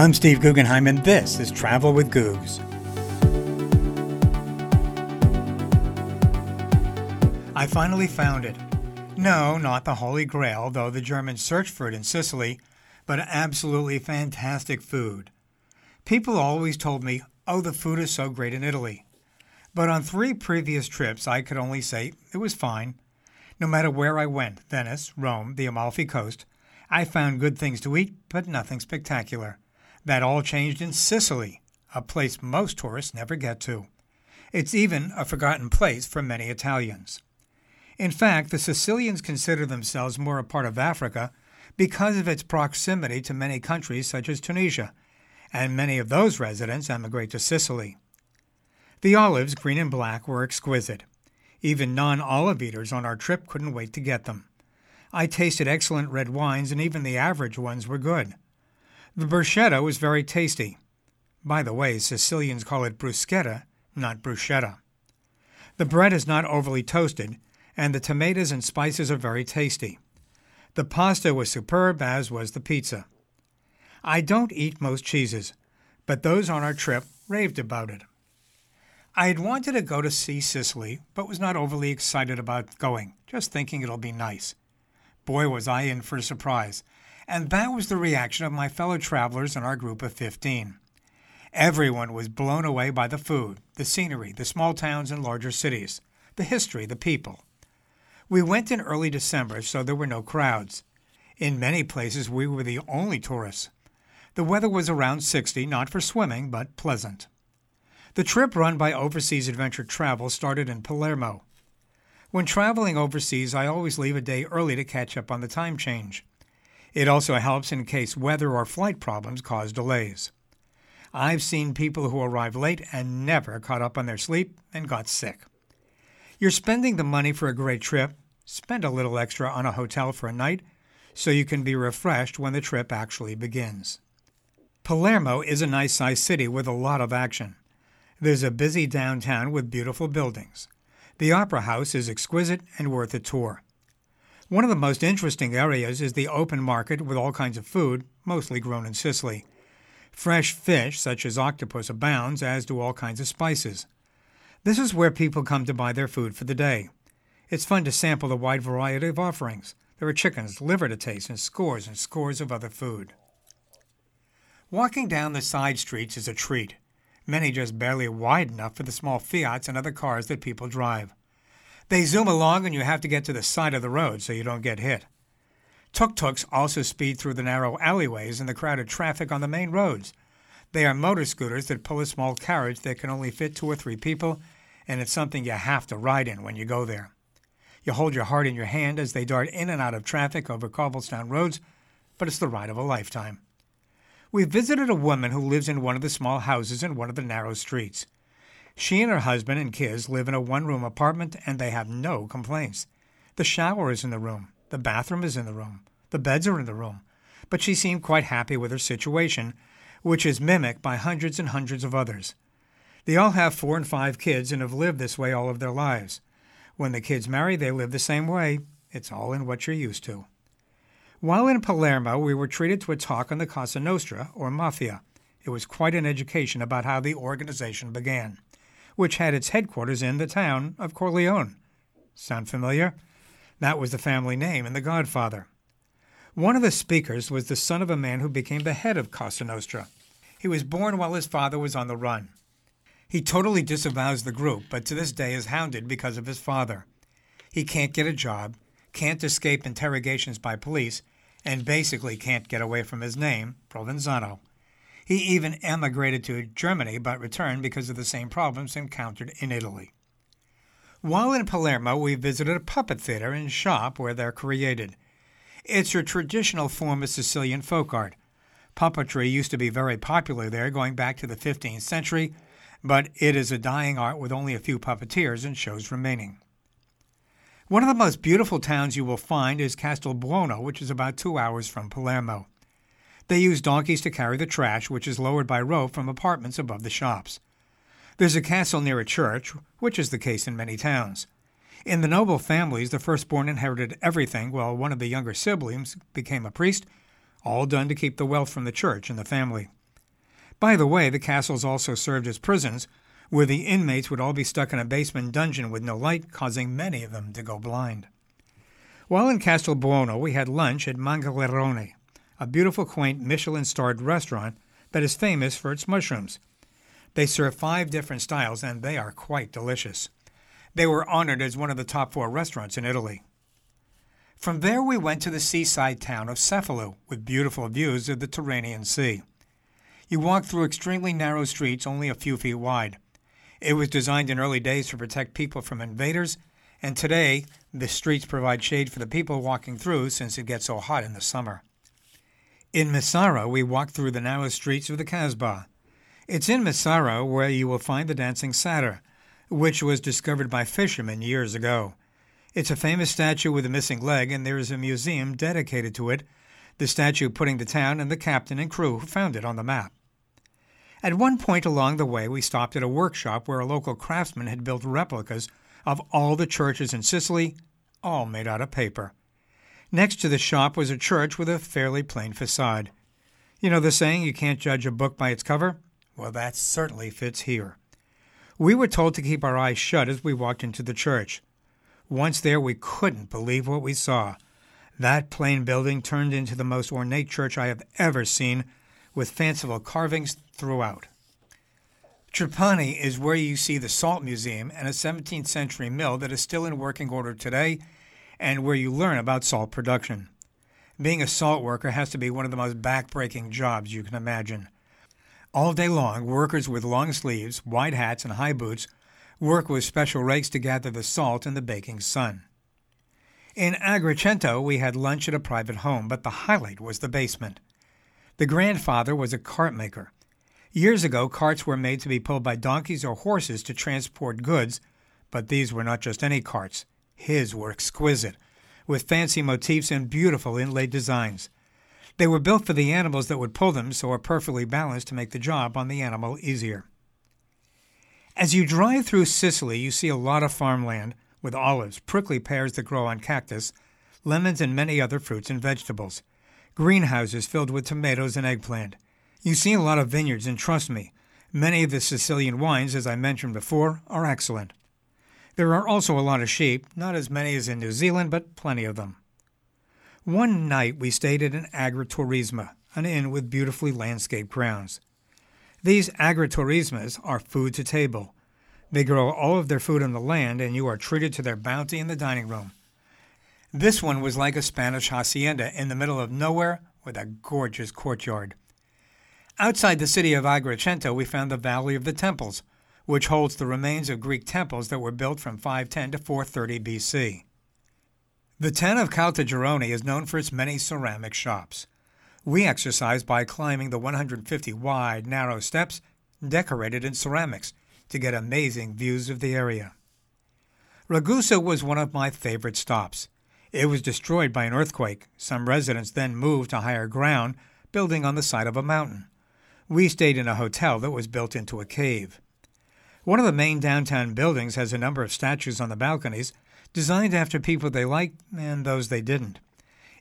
I'm Steve Guggenheim, and this is Travel with Googs. I finally found it. No, not the Holy Grail, though the Germans searched for it in Sicily, but absolutely fantastic food. People always told me, oh, the food is so great in Italy. But on three previous trips, I could only say it was fine. No matter where I went Venice, Rome, the Amalfi Coast I found good things to eat, but nothing spectacular. That all changed in Sicily, a place most tourists never get to. It's even a forgotten place for many Italians. In fact, the Sicilians consider themselves more a part of Africa because of its proximity to many countries such as Tunisia, and many of those residents emigrate to Sicily. The olives, green and black, were exquisite. Even non olive eaters on our trip couldn't wait to get them. I tasted excellent red wines, and even the average ones were good. The bruschetta was very tasty. By the way, Sicilians call it bruschetta, not bruschetta. The bread is not overly toasted, and the tomatoes and spices are very tasty. The pasta was superb, as was the pizza. I don't eat most cheeses, but those on our trip raved about it. I had wanted to go to see Sicily, but was not overly excited about going, just thinking it'll be nice. Boy, was I in for a surprise. And that was the reaction of my fellow travelers in our group of 15. Everyone was blown away by the food, the scenery, the small towns and larger cities, the history, the people. We went in early December, so there were no crowds. In many places, we were the only tourists. The weather was around 60, not for swimming, but pleasant. The trip run by Overseas Adventure Travel started in Palermo. When traveling overseas, I always leave a day early to catch up on the time change. It also helps in case weather or flight problems cause delays. I've seen people who arrive late and never caught up on their sleep and got sick. You're spending the money for a great trip, spend a little extra on a hotel for a night so you can be refreshed when the trip actually begins. Palermo is a nice sized city with a lot of action. There's a busy downtown with beautiful buildings. The Opera House is exquisite and worth a tour. One of the most interesting areas is the open market with all kinds of food, mostly grown in Sicily. Fresh fish, such as octopus, abounds, as do all kinds of spices. This is where people come to buy their food for the day. It's fun to sample the wide variety of offerings. There are chickens, liver to taste, and scores and scores of other food. Walking down the side streets is a treat many just barely wide enough for the small Fiats and other cars that people drive. They zoom along and you have to get to the side of the road so you don't get hit. Tuk tuks also speed through the narrow alleyways and the crowded traffic on the main roads. They are motor scooters that pull a small carriage that can only fit two or three people, and it's something you have to ride in when you go there. You hold your heart in your hand as they dart in and out of traffic over cobblestone roads, but it's the ride of a lifetime. We visited a woman who lives in one of the small houses in one of the narrow streets. She and her husband and kids live in a one room apartment and they have no complaints. The shower is in the room, the bathroom is in the room, the beds are in the room, but she seemed quite happy with her situation, which is mimicked by hundreds and hundreds of others. They all have four and five kids and have lived this way all of their lives. When the kids marry, they live the same way. It's all in what you're used to. While in Palermo, we were treated to a talk on the Cosa Nostra, or Mafia. It was quite an education about how the organization began, which had its headquarters in the town of Corleone. Sound familiar? That was the family name in The Godfather. One of the speakers was the son of a man who became the head of Cosa Nostra. He was born while his father was on the run. He totally disavows the group, but to this day is hounded because of his father. He can't get a job, can't escape interrogations by police, and basically can't get away from his name, Provenzano. He even emigrated to Germany but returned because of the same problems encountered in Italy. While in Palermo, we visited a puppet theater and shop where they're created. It's a traditional form of Sicilian folk art. Puppetry used to be very popular there going back to the 15th century, but it is a dying art with only a few puppeteers and shows remaining. One of the most beautiful towns you will find is Castelbuono, which is about two hours from Palermo. They use donkeys to carry the trash, which is lowered by rope from apartments above the shops. There's a castle near a church, which is the case in many towns. In the noble families, the firstborn inherited everything, while one of the younger siblings became a priest, all done to keep the wealth from the church and the family. By the way, the castles also served as prisons, where the inmates would all be stuck in a basement dungeon with no light, causing many of them to go blind. While in Castelbuono, we had lunch at Nangalarruni, a beautiful, quaint Michelin starred restaurant that is famous for its mushrooms. They serve five different styles, and they are quite delicious. They were honored as one of the top four restaurants in Italy. From there, we went to the seaside town of Cefalù with beautiful views of the Tyrrhenian Sea. You walk through extremely narrow streets only a few feet wide. It was designed in early days to protect people from invaders, and today the streets provide shade for the people walking through since it gets so hot in the summer. In Mazara, we walk through the narrow streets of the Casbah. It's in Mazara where you will find the dancing satyr, which was discovered by fishermen years ago. It's a famous statue with a missing leg, and there is a museum dedicated to it, the statue putting the town and the captain and crew who found it on the map. At one point along the way, we stopped at a workshop where a local craftsman had built replicas of all the churches in Sicily, all made out of paper. Next to the shop was a church with a fairly plain facade. You know the saying, you can't judge a book by its cover? Well, that certainly fits here. We were told to keep our eyes shut as we walked into the church. Once there, we couldn't believe what we saw. That plain building turned into the most ornate church I have ever seen, with fanciful carvings throughout. Trapani is where you see the Salt Museum and a 17th century mill that is still in working order today and where you learn about salt production. Being a salt worker has to be one of the most backbreaking jobs you can imagine. All day long, workers with long sleeves, wide hats, and high boots work with special rakes to gather the salt in the baking sun. In Agrigento, we had lunch at a private home, but the highlight was the basement. The grandfather was a cart maker. Years ago, carts were made to be pulled by donkeys or horses to transport goods, but these were not just any carts. His were exquisite, with fancy motifs and beautiful inlaid designs. They were built for the animals that would pull them, so are perfectly balanced to make the job on the animal easier. As you drive through Sicily, you see a lot of farmland with olives, prickly pears that grow on cactus, lemons, and many other fruits and vegetables. Greenhouses filled with tomatoes and eggplant. You see a lot of vineyards, and trust me, many of the Sicilian wines, as I mentioned before, are excellent. There are also a lot of sheep, not as many as in New Zealand, but plenty of them. One night we stayed at an agriturismo, an inn with beautifully landscaped grounds. These agriturismos are food to table. They grow all of their food on the land, and you are treated to their bounty in the dining room. This one was like a Spanish hacienda in the middle of nowhere with a gorgeous courtyard. Outside the city of Agrigento, we found the Valley of the Temples, which holds the remains of Greek temples that were built from 510 to 430 BC. The town of Caltagirone is known for its many ceramic shops. We exercise by climbing the 150 wide, narrow steps decorated in ceramics to get amazing views of the area. Ragusa was one of my favorite stops. It was destroyed by an earthquake. Some residents then moved to higher ground, building on the side of a mountain. We stayed in a hotel that was built into a cave. One of the main downtown buildings has a number of statues on the balconies, designed after people they liked and those they didn't.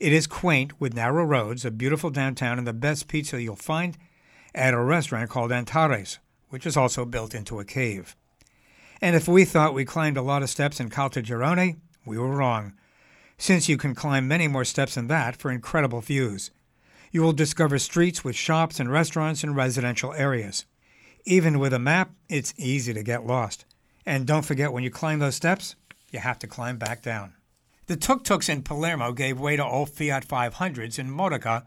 It is quaint with narrow roads, a beautiful downtown, and the best pizza you'll find at a restaurant called Antares, which is also built into a cave. And if we thought we climbed a lot of steps in Caltagirone, we were wrong, since you can climb many more steps than that for incredible views. You will discover streets with shops and restaurants and residential areas. Even with a map, it's easy to get lost. And don't forget, when you climb those steps, you have to climb back down. The tuk tuks in Palermo gave way to old Fiat 500s in Modica,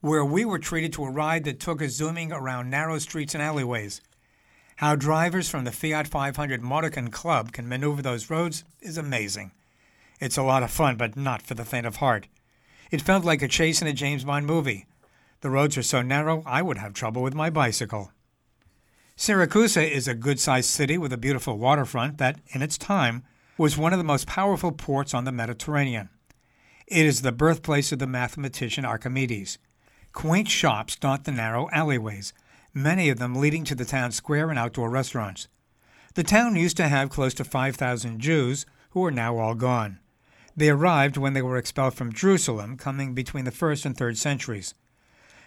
where we were treated to a ride that took us zooming around narrow streets and alleyways. How drivers from the Fiat 500 Modican Club can maneuver those roads is amazing. It's a lot of fun, but not for the faint of heart. It felt like a chase in a James Bond movie. The roads are so narrow, I would have trouble with my bicycle. Syracuse is a good sized city with a beautiful waterfront that, in its time, was one of the most powerful ports on the Mediterranean. It is the birthplace of the mathematician Archimedes. Quaint shops dot the narrow alleyways, many of them leading to the town square and outdoor restaurants. The town used to have close to 5,000 Jews, who are now all gone. They arrived when they were expelled from Jerusalem, coming between the first and third centuries.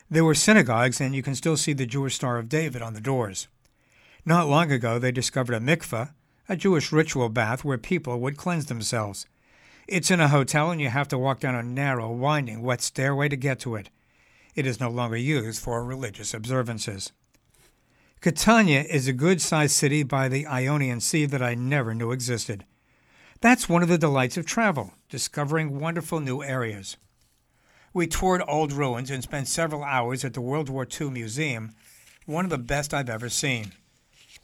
There were synagogues, and you can still see the Jewish Star of David on the doors. Not long ago, they discovered a mikveh, a Jewish ritual bath where people would cleanse themselves. It's in a hotel, and you have to walk down a narrow, winding, wet stairway to get to it. It is no longer used for religious observances. Catania is a good sized city by the Ionian Sea that I never knew existed. That's one of the delights of travel, discovering wonderful new areas. We toured old ruins and spent several hours at the World War II Museum, one of the best I've ever seen.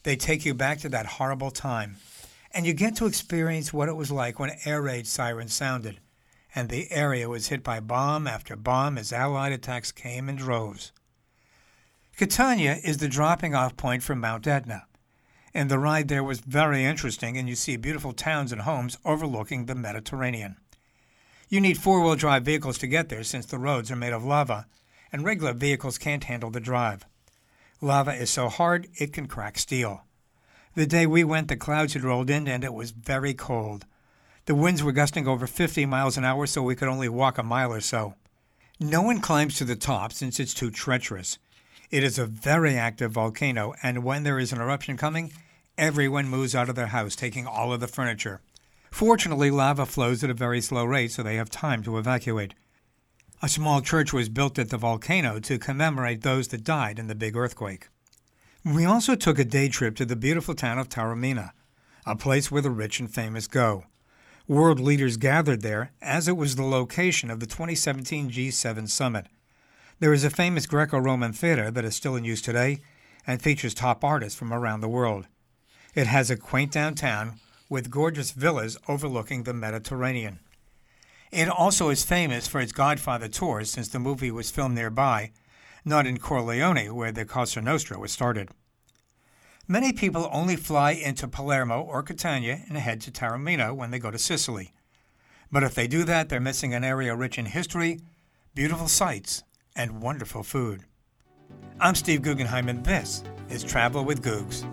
They take you back to that horrible time, and you get to experience what it was like when air raid sirens sounded, and the area was hit by bomb after bomb as Allied attacks came in droves. Catania is the dropping off point for Mount Etna, and the ride there was very interesting, and you see beautiful towns and homes overlooking the Mediterranean. You need four wheel drive vehicles to get there since the roads are made of lava, and regular vehicles can't handle the drive. Lava is so hard it can crack steel. The day we went, the clouds had rolled in and it was very cold. The winds were gusting over 50 miles an hour, so we could only walk a mile or so. No one climbs to the top since it's too treacherous. It is a very active volcano, and when there is an eruption coming, everyone moves out of their house, taking all of the furniture. Fortunately, lava flows at a very slow rate, so they have time to evacuate. A small church was built at the volcano to commemorate those that died in the big earthquake. We also took a day trip to the beautiful town of Taormina, a place where the rich and famous go. World leaders gathered there, as it was the location of the 2017 G7 summit. There is a famous Greco Roman theater that is still in use today and features top artists from around the world. It has a quaint downtown with gorgeous villas overlooking the Mediterranean. It also is famous for its Godfather tours since the movie was filmed nearby, not in Corleone, where the Cosa Nostra was started. Many people only fly into Palermo or Catania and head to Taormina when they go to Sicily. But if they do that, they're missing an area rich in history, beautiful sights, and wonderful food. I'm Steve Guggenheim, and this is Travel with Googs.